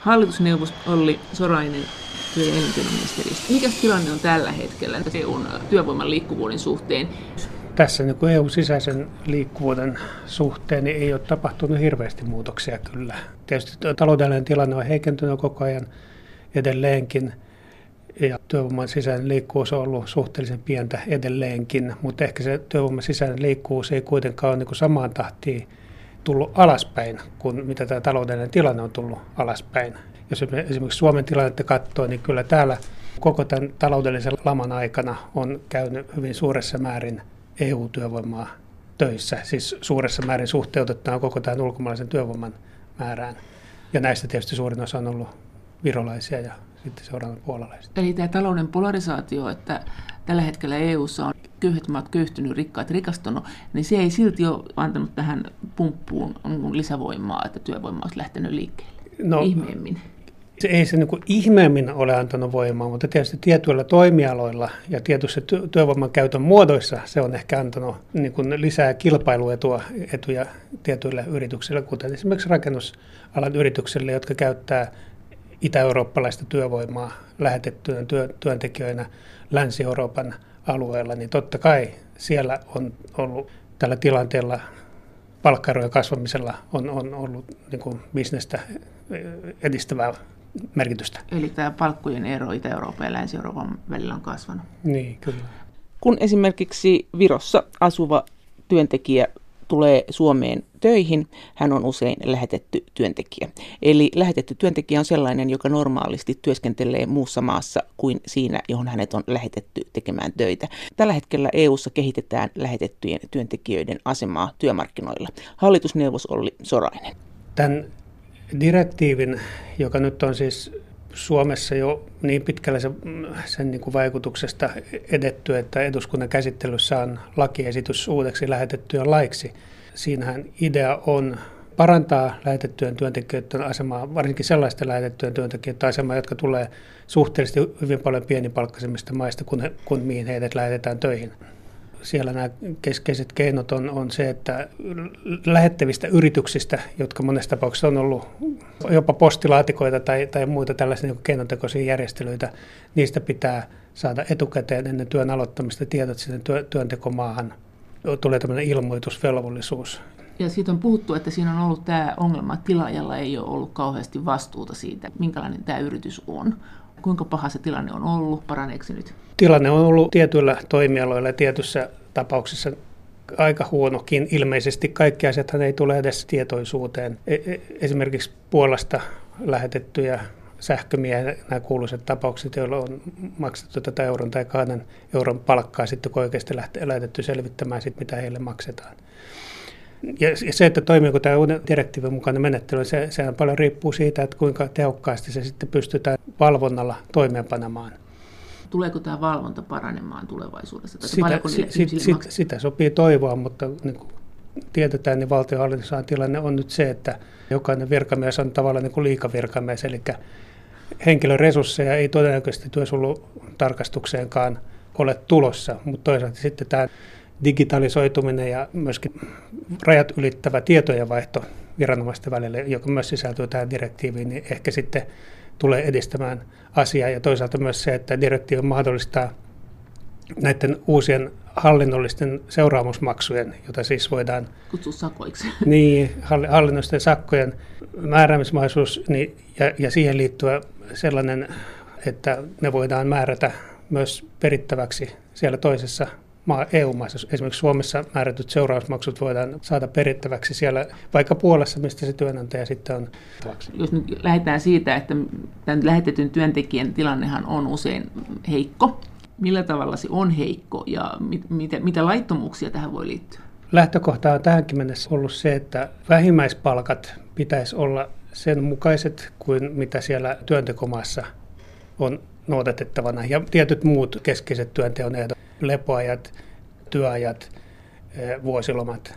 Hallitusneuvos Olli Sorainen työ- ja elinkeinoministeriöstä. Mikä tilanne on tällä hetkellä EUn työvoiman liikkuvuuden suhteen? Tässä niin EU-sisäisen liikkuvuuden suhteen niin ei ole tapahtunut hirveästi muutoksia kyllä. Tietysti taloudellinen tilanne on heikentynyt koko ajan edelleenkin ja työvoiman sisäinen liikkuvuus on ollut suhteellisen pientä edelleenkin, mutta ehkä se työvoiman sisäinen liikkuvuus ei kuitenkaan ole niin samaan tahtiin tullut alaspäin kuin mitä tämä taloudellinen tilanne on tullut alaspäin. Jos esimerkiksi Suomen tilannetta katsoo, niin kyllä täällä koko tämän taloudellisen laman aikana on käynyt hyvin suuressa määrin EU-työvoimaa töissä, siis suuressa määrin suhteutettuna koko tämän ulkomaalaisen työvoiman määrään. Ja näistä tietysti suurin osa on ollut virolaisia ja sitten seuraavana puolalaisia. Eli tämä talouden polarisaatio, että tällä hetkellä EU:ssa on köyhät maat köyhtynyt, rikkaat rikastunut, niin se ei silti ole antanut tähän pumppuun lisävoimaa, että työvoima olisi lähtenyt liikkeelle no, ihmeemmin. Se ei se niin ihmeemmin ole antanut voimaa, mutta tietysti tietyillä toimialoilla ja tietyissä työvoiman käytön muodoissa se on ehkä antanut niin kuin lisää kilpailuetua etuja tietyille yrityksille, kuten esimerkiksi rakennusalan yrityksille, jotka käyttää itä-eurooppalaista työvoimaa lähetettyjen työ, työntekijöinä Länsi-Euroopan alueella, niin totta kai siellä on ollut tällä tilanteella palkkaerojen kasvamisella on, on ollut niin kuin bisnestä edistävää merkitystä. Eli tämä palkkojen ero Itä-Euroopan ja Länsi-Euroopan välillä on kasvanut. Niin, kyllä. Kun esimerkiksi Virossa asuva työntekijä tulee Suomeen töihin, hän on usein lähetetty työntekijä. Eli lähetetty työntekijä on sellainen, joka normaalisti työskentelee muussa maassa kuin siinä, johon hänet on lähetetty tekemään töitä. Tällä hetkellä EU:ssa kehitetään lähetettyjen työntekijöiden asemaa työmarkkinoilla. Hallitusneuvos Olli Sorainen. Tämän direktiivin, joka nyt on siis Suomessa jo niin pitkälle sen, sen niin kuin vaikutuksesta edetty, että eduskunnan käsittelyssä on lakiesitys uudeksi lähetettyjen laiksi. Siinähän idea on parantaa lähetettyjen työntekijöiden asemaa, varsinkin sellaisten lähetettyjen työntekijöiden asemaa, jotka tulee suhteellisesti hyvin paljon pienipalkkaisemmista maista kuin, kuin mihin heidät lähetetään töihin siellä nämä keskeiset keinot on, on se, että lähettävistä yrityksistä, jotka monessa tapauksessa on ollut jopa postilaatikoita tai, tai muita tällaisia niin keinotekoisia järjestelyitä, niistä pitää saada etukäteen ennen työn aloittamista tiedot sinne työ, työntekomaahan. Tulee tämmöinen ilmoitusvelvollisuus. Ja siitä on puhuttu, että siinä on ollut tämä ongelma, että tilaajalla ei ole ollut kauheasti vastuuta siitä, minkälainen tämä yritys on. Kuinka paha se tilanne on ollut? Paraneeko se nyt? Tilanne on ollut tietyillä toimialoilla ja tietyissä tapauksissa aika huonokin. Ilmeisesti kaikki asiathan ei tule edes tietoisuuteen. E, e, esimerkiksi Puolasta lähetettyjä sähkömiä, nämä kuuluiset tapaukset, joilla on maksettu tätä euron tai kahden euron palkkaa, sitten kun oikeasti lähdetty selvittämään, sit, mitä heille maksetaan. Ja se, että toimiiko tämä uuden direktiivin mukainen menettely, se, sehän paljon riippuu siitä, että kuinka tehokkaasti se sitten pystytään valvonnalla toimeenpanemaan. Tuleeko tämä valvonta paranemaan tulevaisuudessa? Tai sitä, sit, sit, sit, sitä sopii toivoa, mutta niin kuin tiedetään, niin valtionhallinnossa tilanne on nyt se, että jokainen virkamies on tavallaan niin kuin liikavirkamies, eli henkilöresursseja ei todennäköisesti tarkastukseenkaan ole tulossa, mutta toisaalta sitten tämä digitalisoituminen ja myöskin rajat ylittävä tietojenvaihto viranomaisten välillä, joka myös sisältyy tähän direktiiviin, niin ehkä sitten tulee edistämään asiaa. Ja toisaalta myös se, että direktiivi mahdollistaa näiden uusien hallinnollisten seuraamusmaksujen, jota siis voidaan... Kutsua sakoiksi. Niin, hallinnollisten sakkojen määräämismahdollisuus niin, ja, ja siihen liittyvä sellainen, että ne voidaan määrätä myös perittäväksi siellä toisessa EU-maissa, esimerkiksi Suomessa määrätyt seurausmaksut voidaan saada perittäväksi siellä, vaikka Puolassa, mistä se työnantaja sitten on. Jos nyt lähdetään siitä, että tämän lähetetyn työntekijän tilannehan on usein heikko, millä tavalla se on heikko ja mit, mitä, mitä laittomuuksia tähän voi liittyä? Lähtökohta on tähänkin mennessä ollut se, että vähimmäispalkat pitäisi olla sen mukaiset kuin mitä siellä työntekomaassa on noudatettavana ja tietyt muut keskeiset työnteon ehdot lepoajat, työajat, eh, vuosilomat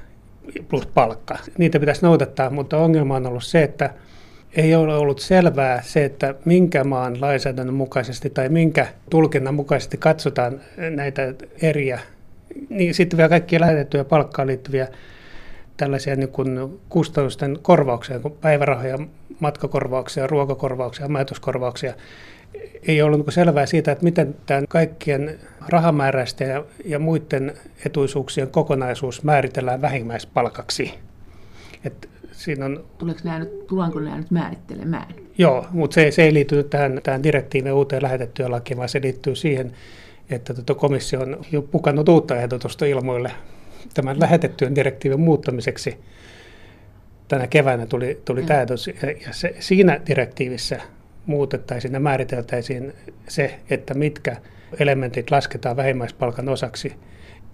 plus palkka. Niitä pitäisi noudattaa, mutta ongelma on ollut se, että ei ole ollut selvää se, että minkä maan lainsäädännön mukaisesti tai minkä tulkinnan mukaisesti katsotaan näitä eriä. Niin sitten vielä kaikkia lähetettyjä palkkaan liittyviä tällaisia niin kuin kustannusten korvauksia, kuin päivärahoja, matkakorvauksia, ruokakorvauksia, majoituskorvauksia. Ei ollut niin selvää siitä, että miten tämän kaikkien rahamääräisten ja, ja muiden etuisuuksien kokonaisuus määritellään vähimmäispalkaksi. Et siinä on... Tuleeko nämä nyt, tullaanko nämä nyt määrittelemään? Joo, mutta se, se ei liity tähän, tähän direktiivin uuteen lähetettyä lakiin, vaan se liittyy siihen, että tuota komissio on jo pukannut uutta ehdotusta ilmoille tämän lähetettyön direktiivin muuttamiseksi. Tänä keväänä tuli, tuli tämä ja se, siinä direktiivissä muutettaisiin ja määriteltäisiin se, että mitkä elementit lasketaan vähimmäispalkan osaksi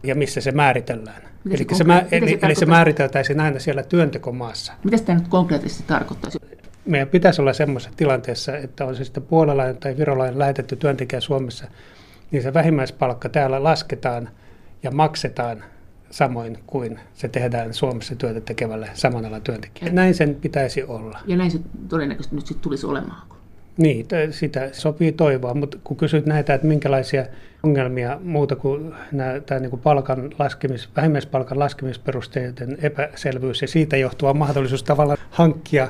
ja missä se määritellään. Mitä eli se, se, mä, eli, se, eli se määriteltäisiin aina siellä työntekomaassa. Mitä tämä nyt konkreettisesti tarkoittaisi? Meidän pitäisi olla semmoisessa tilanteessa, että on se sitten puolalainen tai virolainen lähetetty työntekijä Suomessa, niin se vähimmäispalkka täällä lasketaan ja maksetaan samoin kuin se tehdään Suomessa työtä tekevälle samanalla työntekijälle. Näin sen pitäisi olla. Ja näin se todennäköisesti nyt sitten tulisi olemaan. Niin, sitä sopii toivoa, mutta kun kysyt näitä, että minkälaisia ongelmia muuta kuin nämä, tämä niin kuin palkan laskemis, vähimmäispalkan laskemisperusteiden epäselvyys ja siitä johtuva mahdollisuus tavallaan hankkia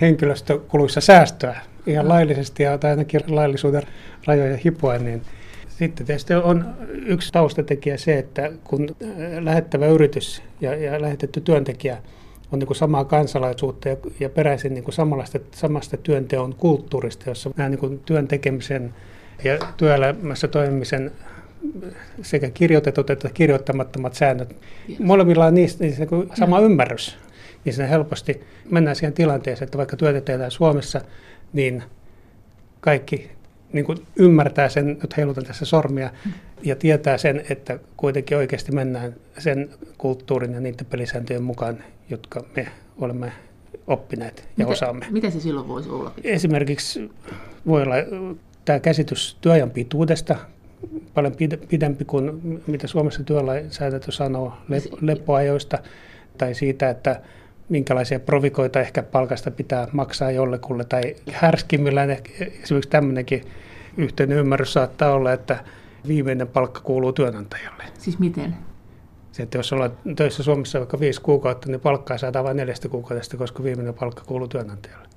henkilöstökuluissa säästöä ihan laillisesti ja tai ainakin laillisuuden rajoja hipoen, niin sitten tietysti on yksi taustatekijä se, että kun lähettävä yritys ja, ja lähetetty työntekijä on niin kuin samaa kansalaisuutta ja, ja peräisin niin kuin samasta, samasta työnteon kulttuurista, jossa nämä niin kuin työn tekemisen ja työelämässä toimimisen sekä kirjoitetut että kirjoittamattomat säännöt, molemmilla on niistä, niistä niin sama mm. ymmärrys. Niin siinä helposti mennään siihen tilanteeseen, että vaikka työtä tehdään Suomessa, niin kaikki niin kuin ymmärtää sen, nyt heilutan tässä sormia, ja tietää sen, että kuitenkin oikeasti mennään sen kulttuurin ja niiden pelisääntöjen mukaan, jotka me olemme oppineet ja mitä, osaamme. Mitä se silloin voisi olla? Esimerkiksi voi olla tämä käsitys työajan pituudesta, paljon pidempi kuin mitä Suomessa työlainsäädäntö sanoo lepoajoista, tai siitä, että minkälaisia provikoita ehkä palkasta pitää maksaa jollekulle, tai härskimmillään esimerkiksi tämmöinenkin yhteinen ymmärrys saattaa olla, että viimeinen palkka kuuluu työnantajalle. Siis miten? Se, että jos ollaan töissä Suomessa vaikka viisi kuukautta, niin palkkaa saadaan vain neljästä kuukaudesta, koska viimeinen palkka kuuluu työnantajalle.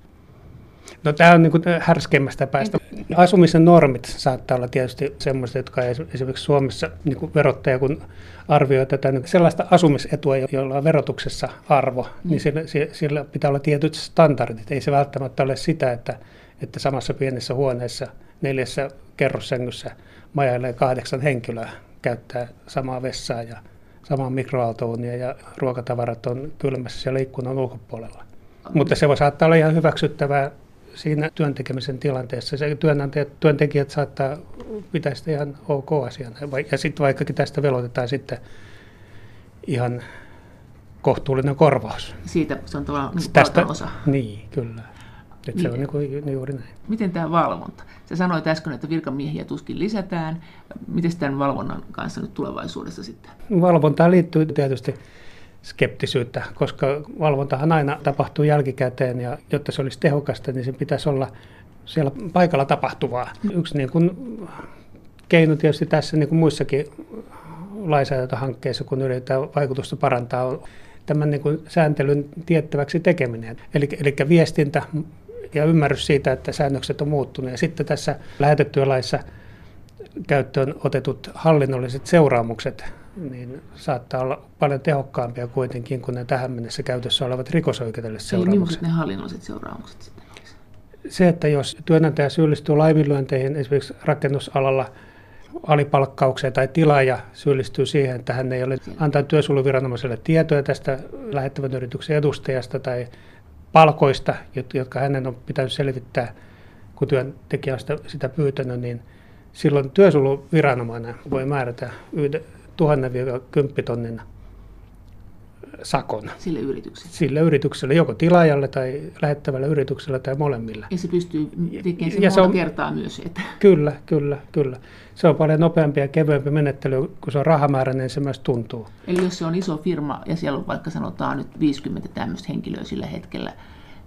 No tämä on niin kuin härskeimmästä päästä. Asumisen normit saattaa olla tietysti sellaiset, jotka esimerkiksi Suomessa niin kuin verottaja, kun arvioi tätä niin sellaista asumisetua, jolla on verotuksessa arvo, niin mm. sillä, sillä pitää olla tietyt standardit. Ei se välttämättä ole sitä, että, että samassa pienessä huoneessa, neljässä kerrossängyssä majailee kahdeksan henkilöä, käyttää samaa vessaa ja samaa mikroaaltouunia ja ruokatavarat on kylmässä siellä ikkunan ulkopuolella. Mutta se voi saattaa olla ihan hyväksyttävää siinä työntekemisen tilanteessa. Se työnantajat, työntekijät saattaa pitää sitä ihan ok asiana. Ja sitten vaikkakin tästä velotetaan sitten ihan kohtuullinen korvaus. Siitä se on tavallaan niin tästä, osa. Niin, kyllä. Että se on niin kuin, juuri näin. Miten tämä valvonta? Sä sanoit äsken, että virkamiehiä tuskin lisätään. Miten tämän valvonnan kanssa nyt tulevaisuudessa sitten? Valvontaan liittyy tietysti skeptisyyttä, koska valvontahan aina tapahtuu jälkikäteen ja jotta se olisi tehokasta, niin se pitäisi olla siellä paikalla tapahtuvaa. Yksi niin kuin keino tietysti tässä niin kuin muissakin lainsäädäntöhankkeissa, kun yritetään vaikutusta parantaa, on tämän niin kuin sääntelyn tiettäväksi tekeminen. Eli, eli viestintä ja ymmärrys siitä, että säännökset on muuttunut. Ja sitten tässä lähetettyölaissa käyttöön otetut hallinnolliset seuraamukset niin saattaa olla paljon tehokkaampia kuitenkin kuin ne tähän mennessä käytössä olevat rikosoikeudelliset seuraamukset. Eli ne hallinnolliset seuraamukset sitten Se, että jos työnantaja syyllistyy laiminlyönteihin esimerkiksi rakennusalalla alipalkkaukseen tai tilaaja syyllistyy siihen, että hän ei ole antanut työsuojeluviranomaiselle tietoja tästä lähettävän yrityksen edustajasta tai palkoista, jotka hänen on pitänyt selvittää, kun työntekijä on sitä, sitä pyytänyt, niin silloin työsuojeluviranomainen voi määrätä tuhannen 10 tonnin sakon. Sille yritykselle? Sille yritykselle, joko tilaajalle tai lähettävälle yritykselle tai molemmille. Ja se pystyy tekemään sen ja se on, kertaa myös. Että. Kyllä, kyllä, kyllä. Se on paljon nopeampi ja kevyempi menettely, kun se on rahamääräinen, niin se myös tuntuu. Eli jos se on iso firma ja siellä on vaikka sanotaan nyt 50 tämmöistä henkilöä sillä hetkellä,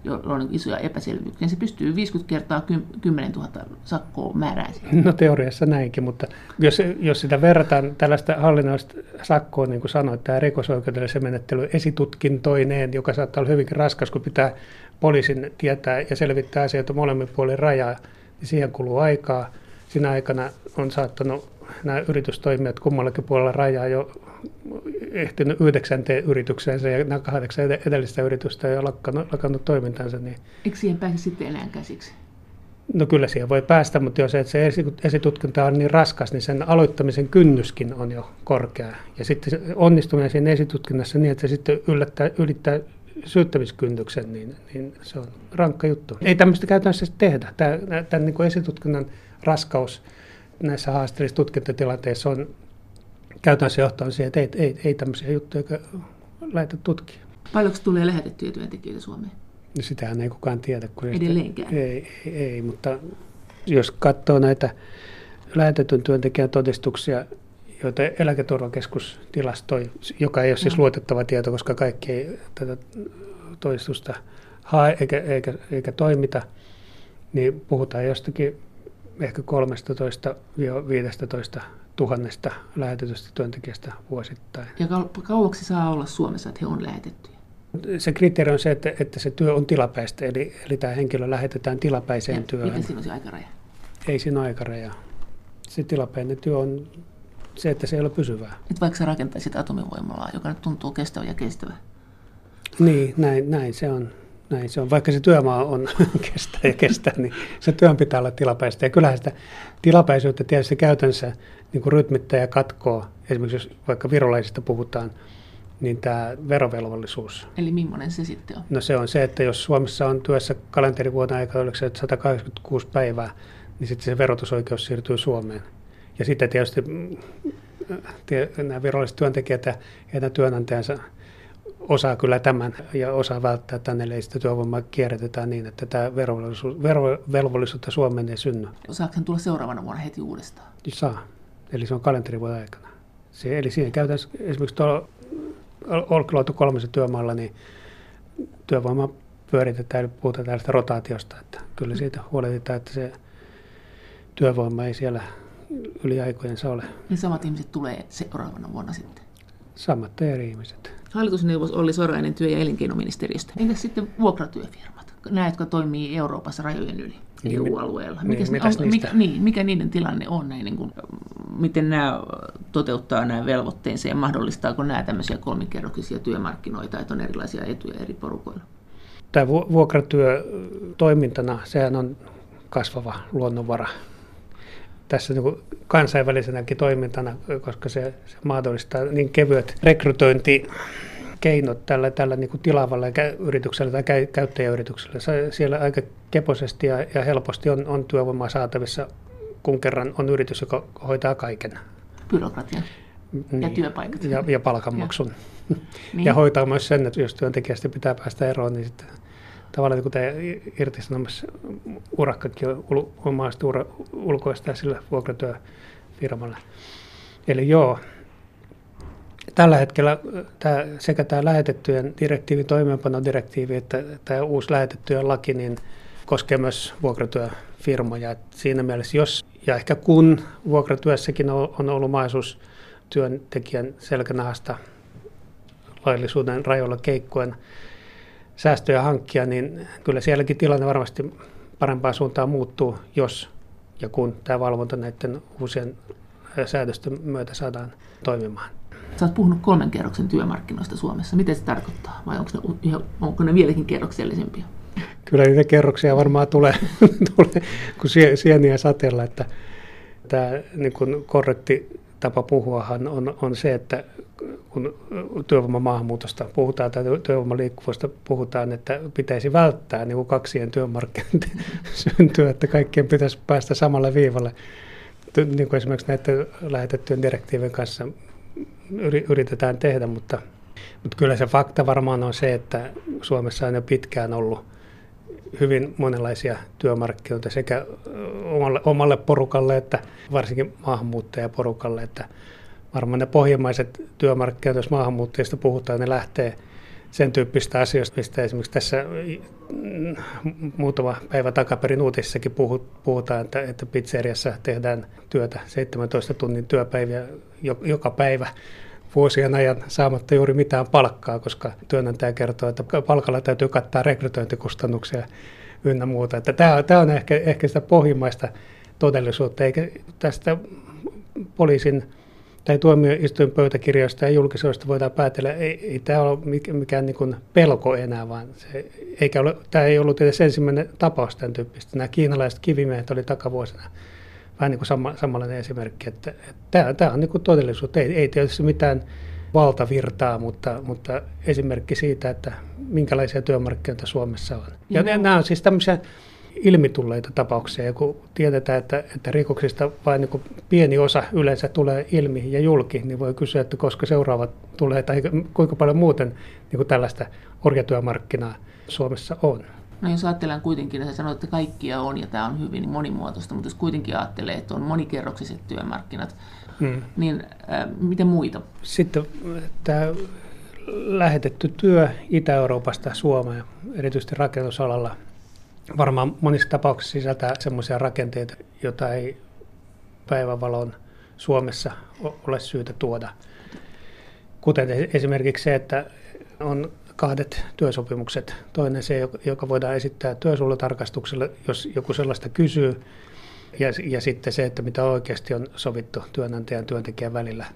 joilla on isoja epäselvyyksiä. Se pystyy 50 kertaa 10 000 sakkoa määrään. No teoriassa näinkin, mutta jos, jos sitä verrataan tällaista hallinnollista sakkoa, niin kuin sanoit, tämä rikosoikeudellisen menettely esitutkintoineen, joka saattaa olla hyvinkin raskas, kun pitää poliisin tietää ja selvittää asioita molemmin puolin rajaa, niin siihen kuluu aikaa. Siinä aikana on saattanut nämä yritystoimijat kummallakin puolella rajaa jo ehtinyt yhdeksänteen yritykseensä ja nämä kahdeksan edellistä yritystä jo lakannut, lakannut toimintansa. Niin... Eikö siihen pääse sitten enää käsiksi? No kyllä siihen voi päästä, mutta jos se esitutkinta on niin raskas, niin sen aloittamisen kynnyskin on jo korkea. Ja sitten onnistuminen siinä esitutkinnassa niin, että se sitten yllättää, ylittää syyttämiskynnyksen, niin, niin se on rankka juttu. Ei tämmöistä käytännössä tehdä. Tämä, tämän niin esitutkinnan raskaus näissä haasteellisissa tutkintatilanteissa on käytännössä johtaa siihen, että ei, ei, ei tämmöisiä juttuja laita tutkia. Paljonko tulee lähetettyjä työntekijöitä Suomeen? No sitähän ei kukaan tiedä. Kun Edelleenkään? Ei, ei, ei, mutta jos katsoo näitä lähetetyn työntekijän todistuksia, joita Eläketurvakeskus tilastoi, joka ei ole siis luotettava tieto, koska kaikki ei tätä todistusta hae eikä, eikä, eikä toimita, niin puhutaan jostakin ehkä 13-15 tuhannesta lähetetystä työntekijästä vuosittain. Ja kauaksi saa olla Suomessa, että he on lähetettyjä? Se kriteeri on se, että, että se työ on tilapäistä, eli, eli tämä henkilö lähetetään tilapäiseen ja työhön. Mikä siinä on se aikaraja? Ei siinä ole aikaraja. Se tilapäinen työ on se, että se ei ole pysyvää. Et vaikka sä rakentaisit atomivoimalaa, joka nyt tuntuu kestävä ja kestävä. Niin, näin, näin se on. Näin se on. Vaikka se työmaa on kestää ja kestää, niin se työn pitää olla tilapäistä. Ja kyllähän sitä tilapäisyyttä tietysti käytännössä niin kuin rytmittää ja katkoo. Esimerkiksi jos vaikka virolaisista puhutaan, niin tämä verovelvollisuus. Eli millainen se sitten on? No se on se, että jos Suomessa on työssä kalenterivuoden aikaa, oliko se 186 päivää, niin sitten se verotusoikeus siirtyy Suomeen. Ja sitten tietysti mm, nämä viralliset työntekijät ja heidän työnantajansa osaa kyllä tämän ja osaa välttää tänne, eli sitä työvoimaa kierrätetään niin, että tämä verovelvollisuutta Suomeen ei synny. Saako hän tulla seuraavana vuonna heti uudestaan? Saa, eli se on kalenterivuoden aikana. Se, eli siihen käytännössä esimerkiksi tuolla Olkiluoto kolmessa työmaalla, niin työvoima pyöritetään, eli puhutaan tällaista rotaatiosta, että kyllä siitä huolehditaan, että se työvoima ei siellä yli aikojensa ole. Niin samat ihmiset tulee seuraavana vuonna sitten? Samat eri ihmiset. Hallitusneuvos oli Sorainen työ- ja elinkeinoministeriöstä. Entäs sitten vuokratyöfirmat, nämä, jotka toimii Euroopassa rajojen yli? Niin, EU-alueella. Niin, on, mikä, niin, mikä niiden tilanne on näin, niin kuin, miten nämä toteuttaa nämä velvoitteensa ja mahdollistaako nämä tämmöisiä kolmikerroksisia työmarkkinoita, että on erilaisia etuja eri porukoilla? Tämä vuokratyö toimintana, sehän on kasvava luonnonvara tässä niin kansainvälisenäkin toimintana, koska se, se mahdollistaa niin kevyet rekrytointi keinot tällä, tällä niin kuin tilaavalla yrityksellä tai käyttäjäyrityksellä. Siellä aika keposesti ja, ja helposti on, on työvoimaa saatavissa, kun kerran on yritys, joka hoitaa kaiken. Byrokratian niin, ja työpaikat. Ja, ja palkanmaksun. Ja, niin. ja hoitaa myös sen, että jos työntekijästä pitää päästä eroon, niin sitten tavallaan tämä irtisanomisurakkakin on, ura, ulkoistaa sillä vuokratyöfirmalla. Eli joo, tällä hetkellä tämä, sekä tämä lähetettyjen direktiivi, toimeenpanodirektiivi, että tämä uusi lähetettyjen laki, niin koskee myös vuokratyöfirmoja. Et siinä mielessä, jos ja ehkä kun vuokratyössäkin on, ollut mahdollisuus työntekijän selkänahasta laillisuuden rajoilla keikkoen säästöjä hankkia, niin kyllä sielläkin tilanne varmasti parempaan suuntaan muuttuu, jos ja kun tämä valvonta näiden uusien säädösten myötä saadaan toimimaan. Sä oot puhunut kolmen kerroksen työmarkkinoista Suomessa. Mitä se tarkoittaa? Vai onko ne, onko ne vieläkin kerroksellisempia? Kyllä niitä kerroksia varmaan tulee, tulee kun sieniä sateella, että tämä niin kuin korrekti tapa puhuahan on, on se, että kun työvoimamaahanmuutosta puhutaan tai työvoimaliikkuvuudesta puhutaan, että pitäisi välttää niin kuin kaksien työmarkkinoiden syntyä, että kaikkien pitäisi päästä samalle viivalle. Niin kuin esimerkiksi näiden lähetettyjen direktiivien kanssa yritetään tehdä, mutta, mutta kyllä se fakta varmaan on se, että Suomessa on jo pitkään ollut hyvin monenlaisia työmarkkinoita sekä omalle, omalle porukalle että varsinkin maahanmuuttajaporukalle, että varmaan ne pohjimaiset työmarkkinat, jos maahanmuuttajista puhutaan, ne lähtee sen tyyppistä asioista, mistä esimerkiksi tässä mm, muutama päivä takaperin uutisissakin puhutaan, että, että pizzeriassa tehdään työtä 17 tunnin työpäiviä joka päivä vuosien ajan saamatta juuri mitään palkkaa, koska työnantaja kertoo, että palkalla täytyy kattaa rekrytointikustannuksia ynnä muuta. Että tämä, tämä on ehkä, ehkä sitä pohjimmaista todellisuutta, eikä tästä poliisin tai tuomioistuin pöytäkirjoista ja julkisuudesta voidaan päätellä, ei, ei tämä ole mikään niin kuin pelko enää, vaan se, eikä ole, tämä ei ollut edes ensimmäinen tapaus tämän tyyppistä. Nämä kiinalaiset kivimiehet oli takavuosina vähän niin kuin sama, samanlainen esimerkki, että, että tämä, on niin kuin todellisuutta. Ei, ei tietysti mitään valtavirtaa, mutta, mutta esimerkki siitä, että minkälaisia työmarkkinoita Suomessa on. Ja no. nämä on siis tämmöisiä ilmitulleita tapauksia, ja kun tiedetään, että, että rikoksista vain niin pieni osa yleensä tulee ilmi ja julki, niin voi kysyä, että koska seuraavat tulee, tai kuinka paljon muuten niin kuin tällaista orjatyömarkkinaa Suomessa on. No jos ajatellaan kuitenkin, että sanoit, että kaikkia on ja tämä on hyvin monimuotoista, mutta jos kuitenkin ajattelee, että on monikerroksiset työmarkkinat, hmm. niin äh, miten muita? Sitten tämä lähetetty työ Itä-Euroopasta Suomeen, erityisesti rakennusalalla, varmaan monissa tapauksissa sisältää sellaisia rakenteita, joita ei päivävalon Suomessa ole syytä tuoda. Kuten esimerkiksi se, että on kahdet työsopimukset. Toinen se, joka voidaan esittää työsuojelutarkastukselle, jos joku sellaista kysyy. Ja, ja sitten se, että mitä oikeasti on sovittu työnantajan ja työntekijän välillä.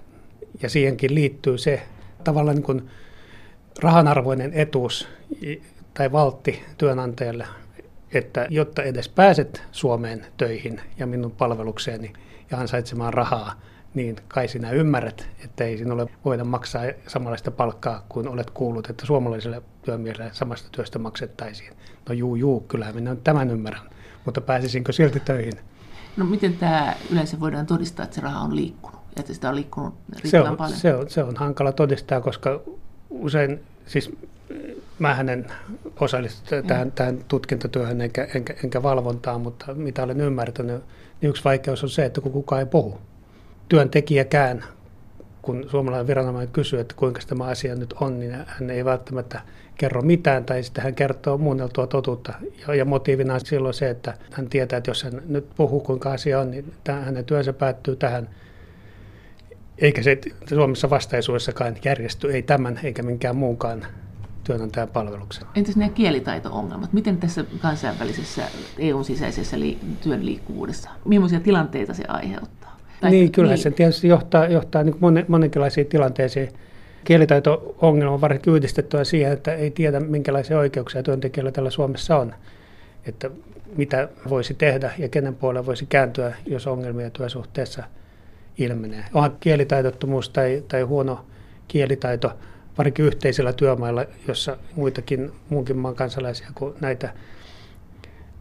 Ja siihenkin liittyy se tavallaan niin kuin rahanarvoinen etuus tai valtti työnantajalle, että jotta edes pääset Suomeen töihin ja minun palvelukseeni ja ansaitsemaan rahaa, niin kai sinä ymmärrät, että ei sinulle voida maksaa samanlaista palkkaa kuin olet kuullut, että suomalaiselle työmiehelle samasta työstä maksettaisiin. No juu, juu, kyllä minä tämän ymmärrän, mutta pääsisinkö silti töihin? No miten tämä yleensä voidaan todistaa, että se raha on liikkunut, että sitä on liikkunut se on, paljon? Se on, se on hankala todistaa, koska usein, siis mä en osallistu tähän, tähän tutkintatyöhön enkä, enkä, enkä valvontaan, mutta mitä olen ymmärtänyt, niin yksi vaikeus on se, että kun kukaan ei puhu työntekijäkään, kun suomalainen viranomainen kysyy, että kuinka tämä asia nyt on, niin hän ei välttämättä kerro mitään, tai sitten hän kertoo muunneltua totuutta. Ja, ja motiivina on silloin se, että hän tietää, että jos hän nyt puhuu, kuinka asia on, niin tämän, hänen työnsä päättyy tähän. Eikä se Suomessa vastaisuudessakaan järjesty, ei tämän eikä minkään muunkaan työnantajan palveluksen. Entäs nämä kielitaito-ongelmat? Miten tässä kansainvälisessä EUn sisäisessä li- työn liikkuvuudessa, millaisia tilanteita se aiheuttaa? Tai, niin, kyllä niin. se tietysti johtaa, johtaa niin monen, monenlaisiin tilanteisiin. Kielitaito-ongelma on varsinkin yhdistettyä siihen, että ei tiedä, minkälaisia oikeuksia työntekijöillä tällä Suomessa on. Että mitä voisi tehdä ja kenen puolelle voisi kääntyä, jos ongelmia työsuhteessa ilmenee. Onhan kielitaidottomuus tai, tai huono kielitaito varsinkin yhteisillä työmailla, jossa muitakin muunkin maan kansalaisia kuin näitä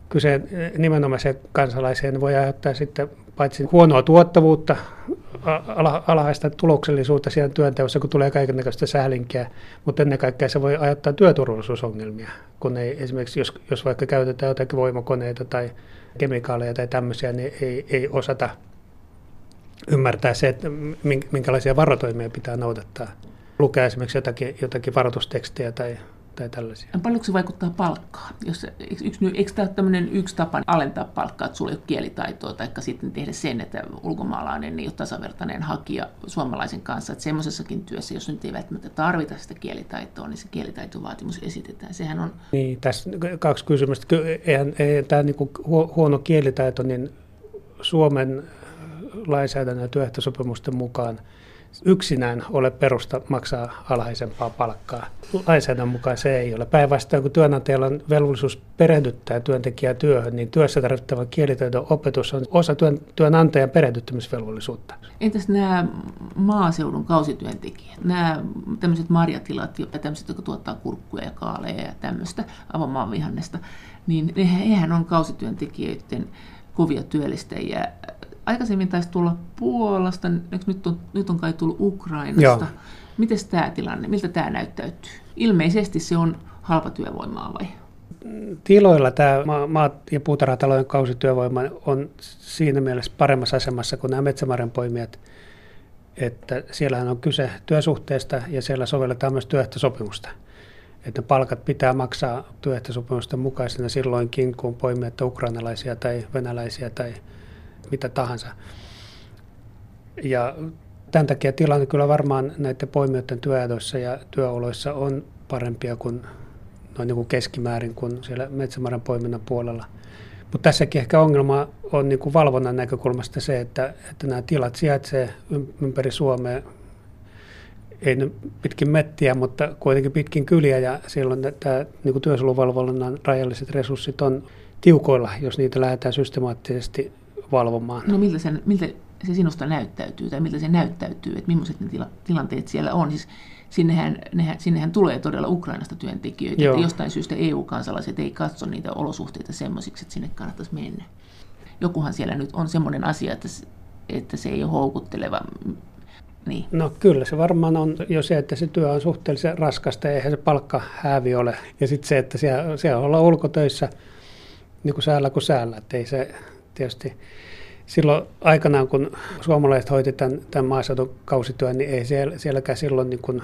kyse nimenomaisen kansalaiseen voi aiheuttaa sitten paitsi huonoa tuottavuutta, alhaista tuloksellisuutta siellä työnteossa, kun tulee kaikenlaista sählinkiä, mutta ennen kaikkea se voi aiheuttaa työturvallisuusongelmia, kun ei esimerkiksi, jos, jos vaikka käytetään jotakin voimakoneita tai kemikaaleja tai tämmöisiä, niin ei, ei osata ymmärtää se, että minkälaisia varotoimia pitää noudattaa. Lukea esimerkiksi jotakin, jotakin varoitustekstejä tai tai tällaisia. Paljonko se vaikuttaa palkkaan? Jos, yksi, eikö tämä ole tämmöinen yksi tapa alentaa palkkaa, että sulla ei ole kielitaitoa, tai sitten tehdä sen, että ulkomaalainen ei ole tasavertainen hakija suomalaisen kanssa. Että semmoisessakin työssä, jos nyt ei välttämättä tarvita sitä kielitaitoa, niin se kielitaitovaatimus esitetään. Sehän on... Niin, tässä kaksi kysymystä. Eihän, eihän tämä niin huono kielitaito, niin Suomen lainsäädännön ja työehtosopimusten mukaan – yksinään ole perusta maksaa alhaisempaa palkkaa. Lainsäädännön mukaan se ei ole. Päinvastoin, kun työnantajalla on velvollisuus perehdyttää työntekijää työhön, niin työssä tarvittava kielitaidon opetus on osa työn, työnantajan perehdyttämisvelvollisuutta. Entäs nämä maaseudun kausityöntekijät, nämä tämmöiset marjatilat ja tämmöiset, jotka tuottaa kurkkuja ja kaaleja ja tämmöistä avomaan vihannesta, niin hehän on kausityöntekijöiden kovia työllistäjiä aikaisemmin taisi tulla Puolasta, nyt on, nyt on kai tullut Ukrainasta. Miten tämä tilanne, miltä tämä näyttäytyy? Ilmeisesti se on halpa työvoimaa vai? Tiloilla tämä maat- ja puutarhatalojen kausityövoima on siinä mielessä paremmassa asemassa kuin nämä metsämarjanpoimijat, että siellähän on kyse työsuhteesta ja siellä sovelletaan myös työehtosopimusta. että palkat pitää maksaa työehtosopimusten mukaisena silloinkin, kun poimijat ukrainalaisia tai venäläisiä tai mitä tahansa. Ja tämän takia tilanne kyllä varmaan näiden poimijoiden työehdoissa ja työoloissa on parempia kuin noin niin kuin keskimäärin kuin siellä metsämaran poiminnan puolella. Mutta tässäkin ehkä ongelma on niin kuin valvonnan näkökulmasta se, että, että nämä tilat sijaitsee ympäri Suomea, ei nyt pitkin mettiä, mutta kuitenkin pitkin kyliä ja silloin tämä niin työsuojeluvalvonnan rajalliset resurssit on tiukoilla, jos niitä lähdetään systemaattisesti valvomaan. No miltä se, miltä se sinusta näyttäytyy tai miltä se näyttäytyy, että millaiset ne tila, tilanteet siellä on? Siis sinnehän, nehän, sinnehän tulee todella Ukrainasta työntekijöitä, että jostain syystä EU-kansalaiset ei katso niitä olosuhteita semmoisiksi, että sinne kannattaisi mennä. Jokuhan siellä nyt on semmoinen asia, että, että se ei ole houkutteleva. Niin. No kyllä se varmaan on jo se, että se työ on suhteellisen raskasta ja eihän se palkka häävi ole. Ja sitten se, että siellä, siellä ollaan ulkotöissä niin kuin säällä kuin säällä, että ei se tietysti silloin aikanaan, kun suomalaiset hoiti tämän, tämän maaseudun kausityön, niin ei siellä, sielläkään silloin niin kuin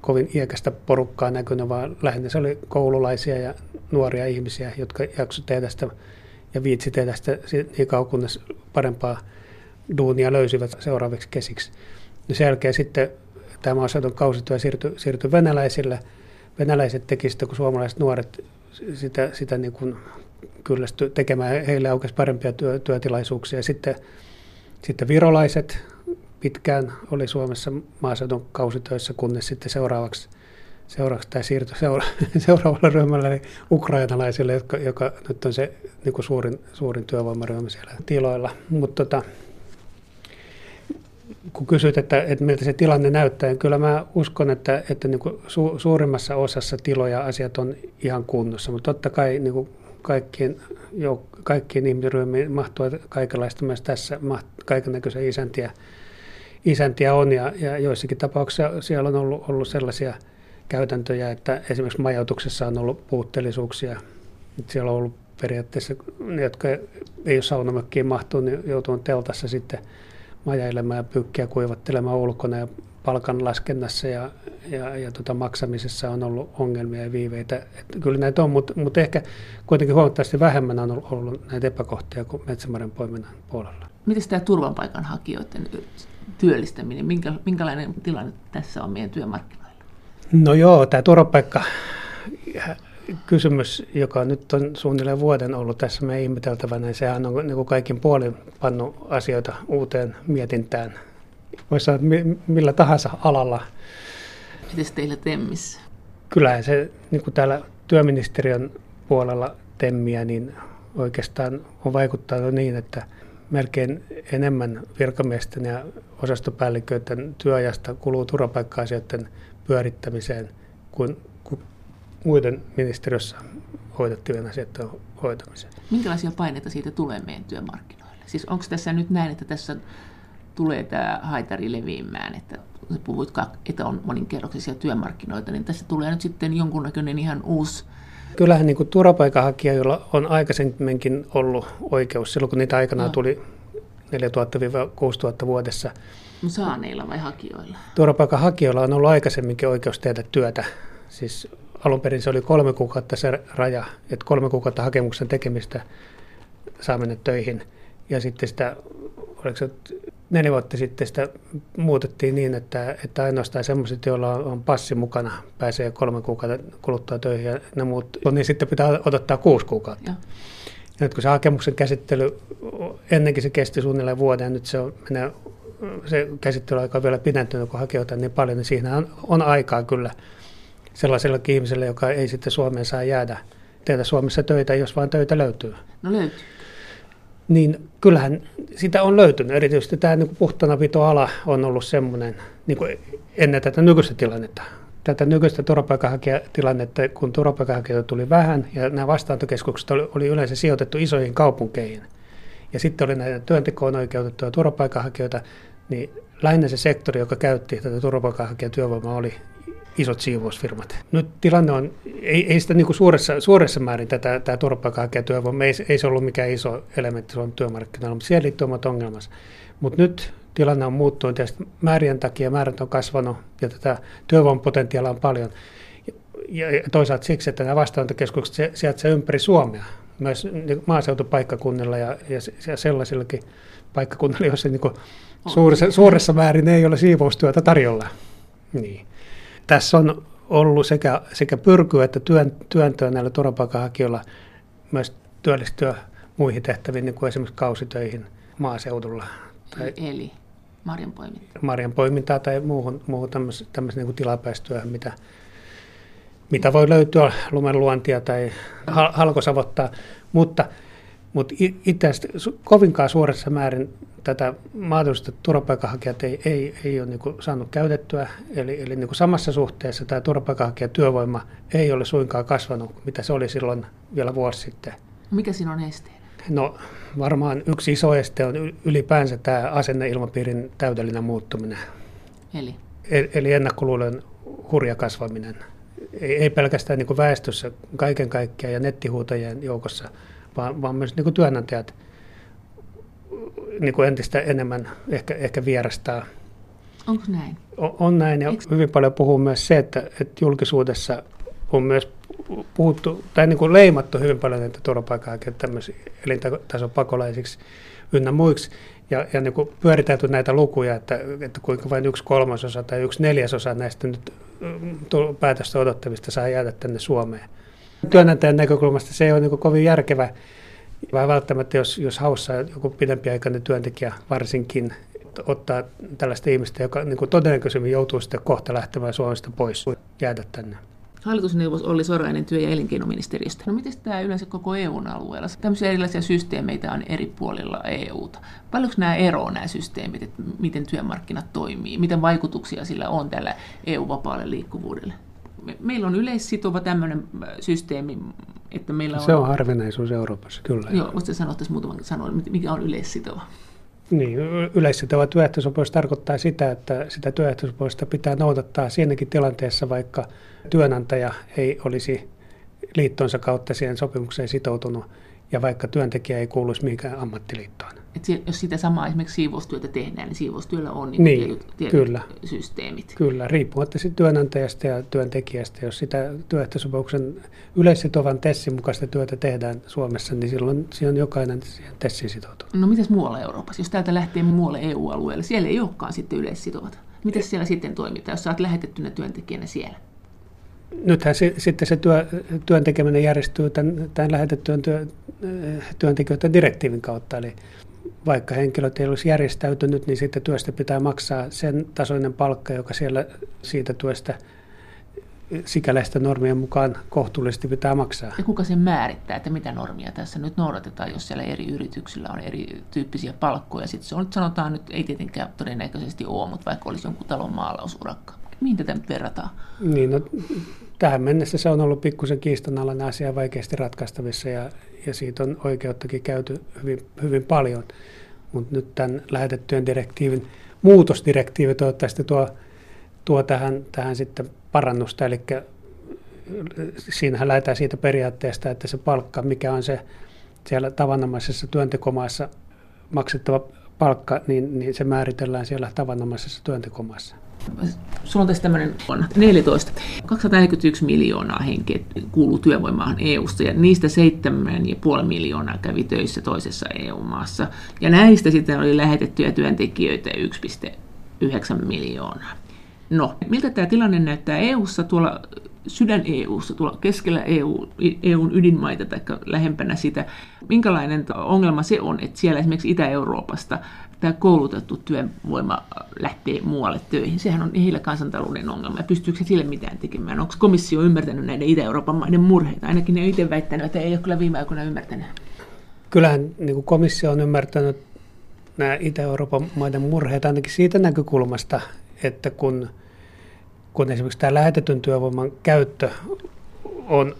kovin iäkästä porukkaa näkynyt, vaan lähinnä se oli koululaisia ja nuoria ihmisiä, jotka jaksoivat tehdä sitä ja viitsi tehdä sitä niin kauan, kunnes parempaa duunia löysivät seuraaviksi kesiksi. Ja sen jälkeen sitten tämä maaseudun kausityö siirtyi, siirtyi venäläisille. Venäläiset teki sitä, kun suomalaiset nuoret sitä, sitä niin kuin kyllästy tekemään, heille aukesi parempia työ, työtilaisuuksia. Sitten, sitten virolaiset pitkään oli Suomessa maaseudun kausitöissä, kunnes sitten seuraavaksi, seuraavaksi tämä siirtyi seura, seuraavalle ryhmälle, eli ukrainalaisille, joka, joka nyt on se niin kuin suurin, suurin työvoimaryhmä siellä tiloilla. Mutta tota, kun kysyt, että, että miltä se tilanne näyttää, niin kyllä mä uskon, että, että niin kuin su, suurimmassa osassa tiloja asiat on ihan kunnossa, mutta totta kai niin kuin kaikkiin, jo, kaikkiin ihmisryhmiin mahtuu kaikenlaista myös tässä, kaiken näköisiä isäntiä, isäntiä on ja, ja joissakin tapauksissa siellä on ollut, ollut sellaisia käytäntöjä, että esimerkiksi majoituksessa on ollut puutteellisuuksia. Siellä on ollut periaatteessa ne, jotka ei ole saunamökkiin mahtunut, niin joutuu teltassa sitten majailemaan ja pyykkiä kuivattelemaan ulkona ja palkan laskennassa ja, ja, ja tota maksamisessa on ollut ongelmia ja viiveitä. Että kyllä näitä on, mutta, mutta ehkä kuitenkin huomattavasti vähemmän on ollut näitä epäkohtia kuin metsämaren poiminnan puolella. Miten tämä turvapaikanhakijoiden työllistäminen, minkä, minkälainen tilanne tässä on meidän työmarkkinoilla? No joo, tämä turvapaikka kysymys, joka nyt on suunnilleen vuoden ollut tässä meidän ihmeteltävänä, niin sehän on niin kuin kaikin puolin pannut asioita uuteen mietintään voisi sanoa, millä tahansa alalla. Miten teillä TEMMissä? Kyllähän se niin kuin täällä työministeriön puolella TEMMiä, niin oikeastaan on vaikuttanut niin, että melkein enemmän virkamiesten ja osastopäälliköiden työajasta kuluu turvapaikka-asioiden pyörittämiseen kuin, kuin muiden ministeriössä hoidettujen asioiden hoitamiseen. Minkälaisia paineita siitä tulee meidän työmarkkinoille? Siis onko tässä nyt näin, että tässä tulee tämä haitari leviämään, että puhuit, että on moninkerroksisia työmarkkinoita, niin tässä tulee nyt sitten jonkunnäköinen ihan uusi Kyllähän niin turvapaikanhakijoilla on aikaisemminkin ollut oikeus, silloin kun niitä aikanaan no. tuli 4000-6000 vuodessa. Saaneilla vai hakijoilla? Turvapaikanhakijoilla on ollut aikaisemminkin oikeus tehdä työtä. Siis alun perin se oli kolme kuukautta se raja, että kolme kuukautta hakemuksen tekemistä saa mennä töihin. Ja sitten sitä, oliko se neljä vuotta sitten sitä muutettiin niin, että, että ainoastaan sellaiset, joilla on, on passi mukana, pääsee kolme kuukautta kuluttua töihin ja ne muut, niin sitten pitää odottaa kuusi kuukautta. Ja. Ja nyt kun se hakemuksen käsittely, ennenkin se kesti suunnilleen vuoden, ja nyt se, on, menee, se käsittelyaika on vielä pidentynyt, kun hakijoita niin paljon, niin siinä on, on aikaa kyllä sellaiselle ihmiselle, joka ei sitten Suomeen saa jäädä tehdä Suomessa töitä, jos vain töitä löytyy. No löytyy niin kyllähän sitä on löytynyt. Erityisesti tämä niin puhtanapitoala on ollut semmoinen niin kuin ennen tätä nykyistä tilannetta. Tätä nykyistä turvapaikanhakijatilannetta, kun turvapaikanhakijoita tuli vähän ja nämä vastaantokeskukset oli, oli yleensä sijoitettu isoihin kaupunkeihin. Ja sitten oli näitä työntekoon oikeutettuja turvapaikanhakijoita, niin lähinnä se sektori, joka käytti tätä turvapaikanhakijatyövoimaa, oli isot siivousfirmat. Nyt tilanne on, ei, ei sitä niin kuin suuressa, suuressa määrin tätä, tämä turvapaikanhakijatyövoima, ei, ei se ollut mikään iso elementti Suomen työmarkkinoilla, mutta siihen liittyy omat ongelmansa. Mutta nyt tilanne on muuttunut ja määrien takia määrät on kasvanut ja tätä työvoimapotentiaalia on paljon. ja toisaalta siksi, että nämä vastaanottokeskukset sijaitsevat ympäri Suomea, myös niin maaseutupaikkakunnilla ja, ja, ja sellaisillakin paikkakunnilla, joissa niin suuressa, suuressa määrin ei ole siivoustyötä tarjolla. Niin. Tässä on ollut sekä, sekä pyrkyä että työn, työntöä näillä turvapaikanhakijoilla myös työllistyä muihin tehtäviin, niin kuin esimerkiksi kausitöihin maaseudulla. Tai Eli marjanpoimintaa. Marjanpoimintaa tai muuhun, muuhun tämmöiseen niin tilapäistyöhön, mitä, mitä voi löytyä lumenluontia tai halkosavottaa, mutta, mutta itse asiassa kovinkaan suorassa määrin tätä mahdollista turvapaikanhakijat ei, ei, ei ole niin saanut käytettyä. Eli, eli niin samassa suhteessa tämä turvapaikanhakijatyövoima ei ole suinkaan kasvanut, mitä se oli silloin vielä vuosi sitten. Mikä siinä on esteenä? No varmaan yksi iso este on ylipäänsä tämä asenneilmapiirin täydellinen muuttuminen. Eli? E, eli ennakkoluulen hurja kasvaminen. Ei, ei pelkästään niin väestössä kaiken kaikkiaan ja nettihuutajien joukossa, vaan, vaan myös niin työnantajat niin kuin entistä enemmän ehkä, ehkä vierastaa. Onko näin? On, on näin ja Eikö... hyvin paljon puhuu myös se, että, että julkisuudessa on myös puhuttu, tai niin kuin leimattu hyvin paljon näitä turvapaikanhakijoita tämmöisiä elintason pakolaisiksi ynnä muiksi, ja, ja niin kuin pyöritelty näitä lukuja, että, että kuinka vain yksi kolmasosa tai yksi neljäsosa näistä nyt mm, päätöstä odottavista saa jäädä tänne Suomeen. Työnantajan näkökulmasta se ei ole niin kovin järkevä, vai välttämättä jos, jos haussa joku pidempiaikainen työntekijä varsinkin ottaa tällaista ihmistä, joka niin todennäköisemmin joutuu sitten kohta lähtemään Suomesta pois, jäädä tänne. Hallitusneuvos oli Sorainen työ- ja elinkeinoministeriöstä. No miten tämä yleensä koko EUn alueella? Tämmöisiä erilaisia systeemeitä on eri puolilla EUta. Paljonko nämä eroa nämä systeemit, että miten työmarkkinat toimii? Miten vaikutuksia sillä on tällä EU-vapaalle liikkuvuudelle? Meillä on yleissitova tämmöinen äh, systeemi, että meillä on... Se on harvinaisuus Euroopassa, kyllä. Joo, voisitko sanoa tässä muutaman sanoa, mikä on yleissitova? Niin, yleissitova työehtosopimus tarkoittaa sitä, että sitä työehtosopimusta pitää noudattaa siinäkin tilanteessa, vaikka työnantaja ei olisi liittonsa kautta siihen sopimukseen sitoutunut ja vaikka työntekijä ei kuuluisi mihinkään ammattiliittoon. Et jos sitä samaa esimerkiksi siivoustyötä tehdään, niin siivoustyöllä on niin niin, tietyt, tietyt kyllä, systeemit. Kyllä, riippumatta työnantajasta ja työntekijästä. Jos sitä työehtosopimuksen yleissitovan TESSin mukaista työtä tehdään Suomessa, niin silloin siinä on jokainen siihen TESSiin sitoutunut. No mitäs muualla Euroopassa? Jos täältä lähtee muualle EU-alueelle, siellä ei olekaan sitten yleissitovat. Miten siellä sitten toimitaan, jos oot lähetettynä työntekijänä siellä? nythän se, sitten se työ, työn tekeminen järjestyy tämän, tämän lähetettyön työ, työntekijöiden direktiivin kautta. Eli vaikka henkilöt ei olisi järjestäytynyt, niin sitten työstä pitää maksaa sen tasoinen palkka, joka siellä siitä työstä sikäläistä normien mukaan kohtuullisesti pitää maksaa. Ja kuka sen määrittää, että mitä normia tässä nyt noudatetaan, jos siellä eri yrityksillä on erityyppisiä palkkoja. Sitten se on, sanotaan nyt, ei tietenkään todennäköisesti ole, mutta vaikka olisi jonkun talon maalausurakka. Mihin tätä nyt verrataan? Niin, no, tähän mennessä se on ollut pikkusen kiistanalainen asia vaikeasti ratkaistavissa ja, ja siitä on oikeuttakin käyty hyvin, hyvin paljon. Mutta nyt tämän lähetettyjen direktiivin muutosdirektiivi toivottavasti tuo, tuo tähän, tähän sitten parannusta. Eli siinähän lähdetään siitä periaatteesta, että se palkka, mikä on se siellä tavanomaisessa työntekomaassa maksettava palkka, niin, niin se määritellään siellä tavanomaisessa työntekomaassa. Sulla on tässä tämmöinen vuonna 14. 241 miljoonaa henkeä kuuluu työvoimaan EU-sta ja niistä 7,5 miljoonaa kävi töissä toisessa EU-maassa. Ja näistä sitten oli lähetettyjä työntekijöitä 1,9 miljoonaa. No, miltä tämä tilanne näyttää EU-ssa tuolla sydän EU-ssa, tuolla keskellä EU, EUn ydinmaita tai lähempänä sitä, minkälainen ongelma se on, että siellä esimerkiksi Itä-Euroopasta tämä koulutettu työvoima lähtee muualle töihin. Sehän on heillä kansantalouden ongelma. Ja pystyykö se sille mitään tekemään? Onko komissio ymmärtänyt näiden Itä-Euroopan maiden murheita? Ainakin ne itse väittänyt, että ei ole kyllä viime aikoina ymmärtänyt. Kyllähän niin kuin komissio on ymmärtänyt nämä Itä-Euroopan maiden murheita ainakin siitä näkökulmasta, että kun, kun esimerkiksi tämä lähetetyn työvoiman käyttö on